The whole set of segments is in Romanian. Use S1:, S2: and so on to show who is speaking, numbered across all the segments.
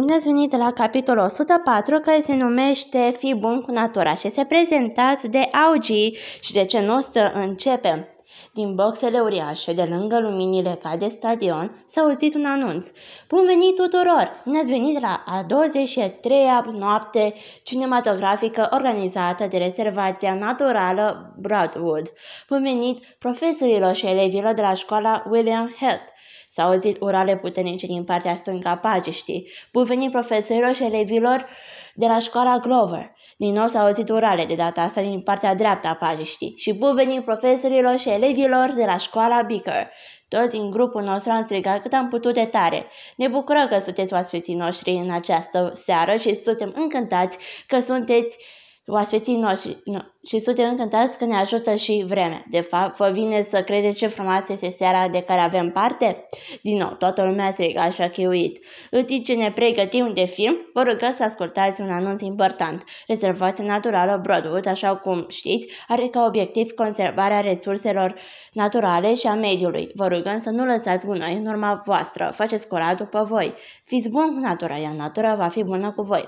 S1: Bine ați venit la capitolul 104 care se numește Fi bun cu natura și se prezentați de Augi și de ce nu o să începem. Din boxele uriașe de lângă luminile ca de stadion s-a auzit un anunț. Bun venit tuturor! Ne ați venit la a 23-a noapte cinematografică organizată de Reservația Naturală Broadwood. Bun venit profesorilor și elevilor de la școala William Heath. S-au auzit urale puternice din partea stânga a pagiștii. Bun venit profesorilor și elevilor de la școala Glover. Din nou s-au auzit urale, de data asta din partea dreaptă a pajiștii. Și bun venit profesorilor și elevilor de la școala Beaker. Toți din grupul nostru am strigat cât am putut de tare. Ne bucurăm că sunteți oaspeții noștri în această seară și suntem încântați că sunteți oaspeții noștri nu, și suntem încântați că ne ajută și vremea. De fapt, vă vine să credeți ce frumoasă este seara de care avem parte? Din nou, toată lumea striga și a cheuit. În timp ce ne pregătim de film, vă rugăm să ascultați un anunț important. Rezervația naturală Broadwood, așa cum știți, are ca obiectiv conservarea resurselor naturale și a mediului. Vă rugăm să nu lăsați gunoi în urma voastră. Faceți curat după voi. Fiți buni cu natura, iar natura va fi bună cu voi.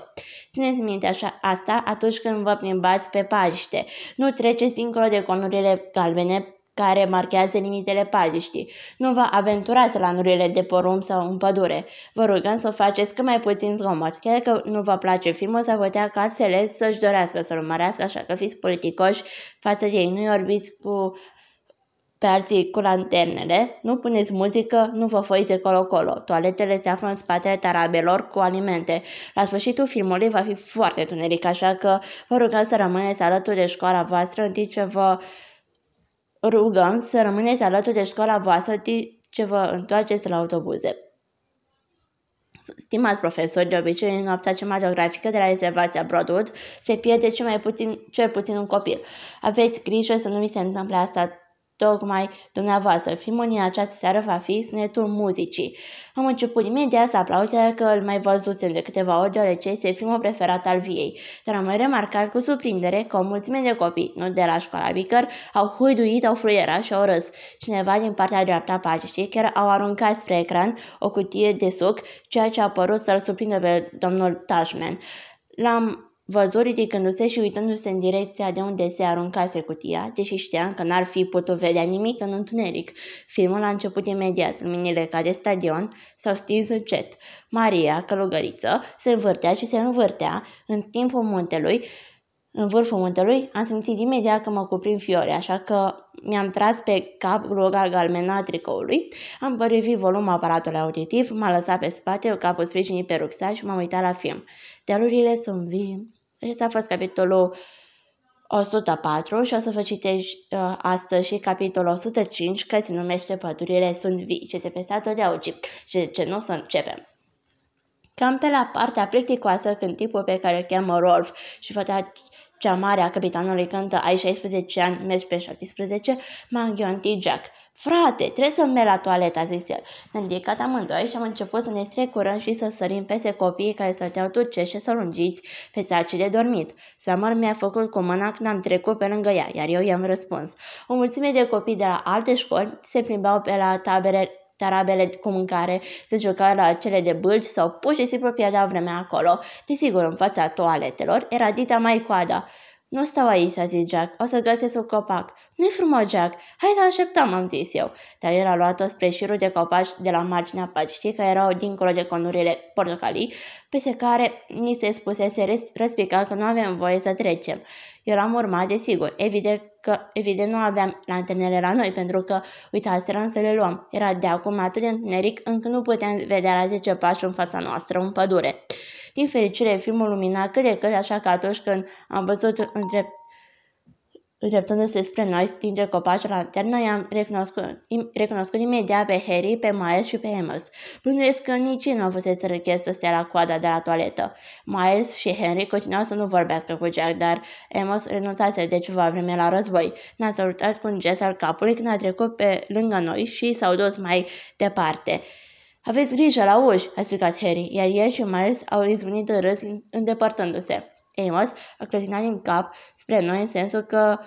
S1: Țineți minte așa asta atunci când vă plimbați pe pajiște. Nu treceți dincolo de conurile galbene care marchează limitele pajiștii. Nu vă aventurați la nurile de porumb sau în pădure. Vă rugăm să o faceți cât mai puțin zgomot. Chiar că nu vă place filmul, să putea ca să-și dorească să-l urmărească, așa că fiți politicoși față de ei. Nu-i orbiți cu pe alții cu lanternele, nu puneți muzică, nu vă foiți de colo-colo. Toaletele se află în spatele tarabelor cu alimente. La sfârșitul filmului va fi foarte tuneric, așa că vă rugăm să rămâneți alături de școala voastră în timp ce vă rugăm să rămâneți alături de școala voastră în timp ce vă întoarceți la autobuze. Stimați profesori, de obicei în noaptea cinematografică de la rezervația Broadwood se pierde cel, mai puțin, cel puțin un copil. Aveți grijă să nu vi se întâmple asta tocmai dumneavoastră. Filmul din această seară va fi sunetul muzicii. Am început imediat să aplaud că îl mai văzusem de câteva ori, deoarece este filmul preferat al viei. Dar am mai remarcat cu surprindere că o mulțime de copii, nu de la școala Bicăr, au huiduit, au fluierat și au râs. Cineva din partea dreaptă a paginii chiar au aruncat spre ecran o cutie de suc, ceea ce a părut să-l surprindă pe domnul Tashman. L-am Văzut ridicându-se și uitându-se în direcția de unde se aruncase cutia, deși știam că n-ar fi putut vedea nimic în întuneric. Filmul a început imediat. Luminile ca de stadion s-au stins încet. Maria, călugăriță, se învârtea și se învârtea în timpul muntelui. În vârful muntelui am simțit imediat că mă cuprind fiore, așa că mi-am tras pe cap gloga galbenă a tricoului, am părivit volumul aparatului auditiv, m-a lăsat pe spate, capul sprijinit pe rucsac și m-am uitat la film. Dealurile sunt vii, acesta a fost capitolul 104 și o să vă citești uh, astăzi și capitolul 105 care se numește Pădurile sunt vii și se tot de augi și ce nu să începem. Cam pe la partea plicticoasă când tipul pe care îl cheamă Rolf și fata cea mare a capitanului cântă ai 16 ani, mergi pe 17, m-a înghiontit Jack. Frate, trebuie să merg la toaletă, a zis el. Ne-am ridicat amândoi și am început să ne strecurăm și să sărim peste copiii care stăteau turcești și să lungiți pe saci de dormit. Summer mi-a făcut cu mâna când am trecut pe lângă ea, iar eu i-am răspuns. O mulțime de copii de la alte școli se plimbau pe la tabere tarabele cu mâncare, se jucau la cele de bâlci sau pur și simplu pierdeau vremea acolo. Desigur, în fața toaletelor era dita mai coada. Nu stau aici, a zis Jack. O să găsesc un copac. Nu-i frumos, Jack. Hai să așteptăm, am zis eu. Dar el a luat-o spre șirul de copaci de la marginea pagii, care erau dincolo de conurile portocalii, peste care ni se spusese răspica că nu avem voie să trecem. Eu l-am urmat, desigur. Evident că, evident, nu aveam lanternele la noi, pentru că, uitaserăm să le luăm. Era de acum atât de întuneric încât nu puteam vedea la 10 pași în fața noastră, în pădure. Din fericire, filmul lumina cât de cât, așa că atunci când am văzut între Îndreptându-se spre noi, dintre copaci la lanternă, i-am recunoscut, recunoscut imediat pe Harry, pe Miles și pe Amos. Bănuiesc că nici ei nu fusese răchet să stea la coada de la toaletă. Miles și Henry continuau să nu vorbească cu Jack, dar Amos renunțase de ceva vreme la război. Ne-a salutat cu un gest al capului când a trecut pe lângă noi și s-au dus mai departe. Aveți grijă la uși, a strigat Harry, iar el și Miles au izbunit în râs îndepărtându-se. Amos a clătinat din cap spre noi în sensul că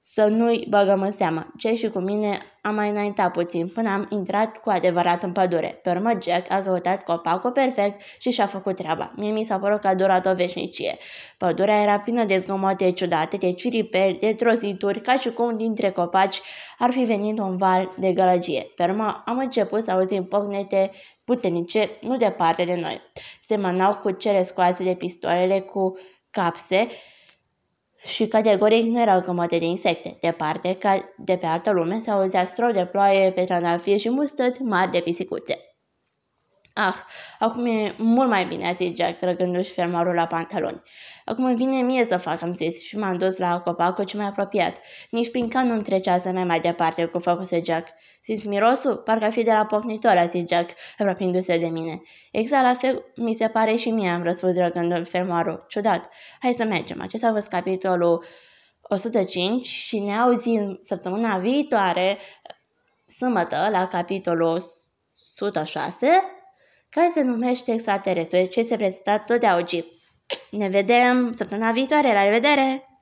S1: să nu-i băgăm în seamă. Ce și cu mine am mai înaintat puțin până am intrat cu adevărat în pădure. Pe urmă Jack a căutat copacul perfect și și-a făcut treaba. Mie mi s-a părut că a durat o veșnicie. Pădurea era plină de zgomote ciudate, de ciriperi, de trozituri, ca și cum dintre copaci ar fi venit un val de gălăgie. Pe urmă am început să auzim pocnete puternice, nu departe de noi. Semănau cu cele scoase de pistolele cu capse și categoric nu erau zgomote de insecte. Departe, ca de pe altă lume, se auzea strop de ploaie pe trandafiri și mustăți mari de pisicuțe. Ah, acum e mult mai bine, a zis Jack, trăgându-și fermarul la pantaloni. Acum îmi vine mie să fac, am zis, și m-am dus la copacul ce mai apropiat. Nici prin can nu-mi trecea să mai mai departe cu făcuse Jack. Simți mirosul? Parcă fi de la pocnitor, a zis Jack, apropiindu-se de mine. Exact la fel mi se pare și mie, am răspuns drăgându fermarul. Ciudat. Hai să mergem. Acesta a fost capitolul 105 și ne auzim săptămâna viitoare, sâmbătă, la capitolul 106 care se numește extraterestru, ce se prezintă tot de augi. Ne vedem săptămâna viitoare, la revedere!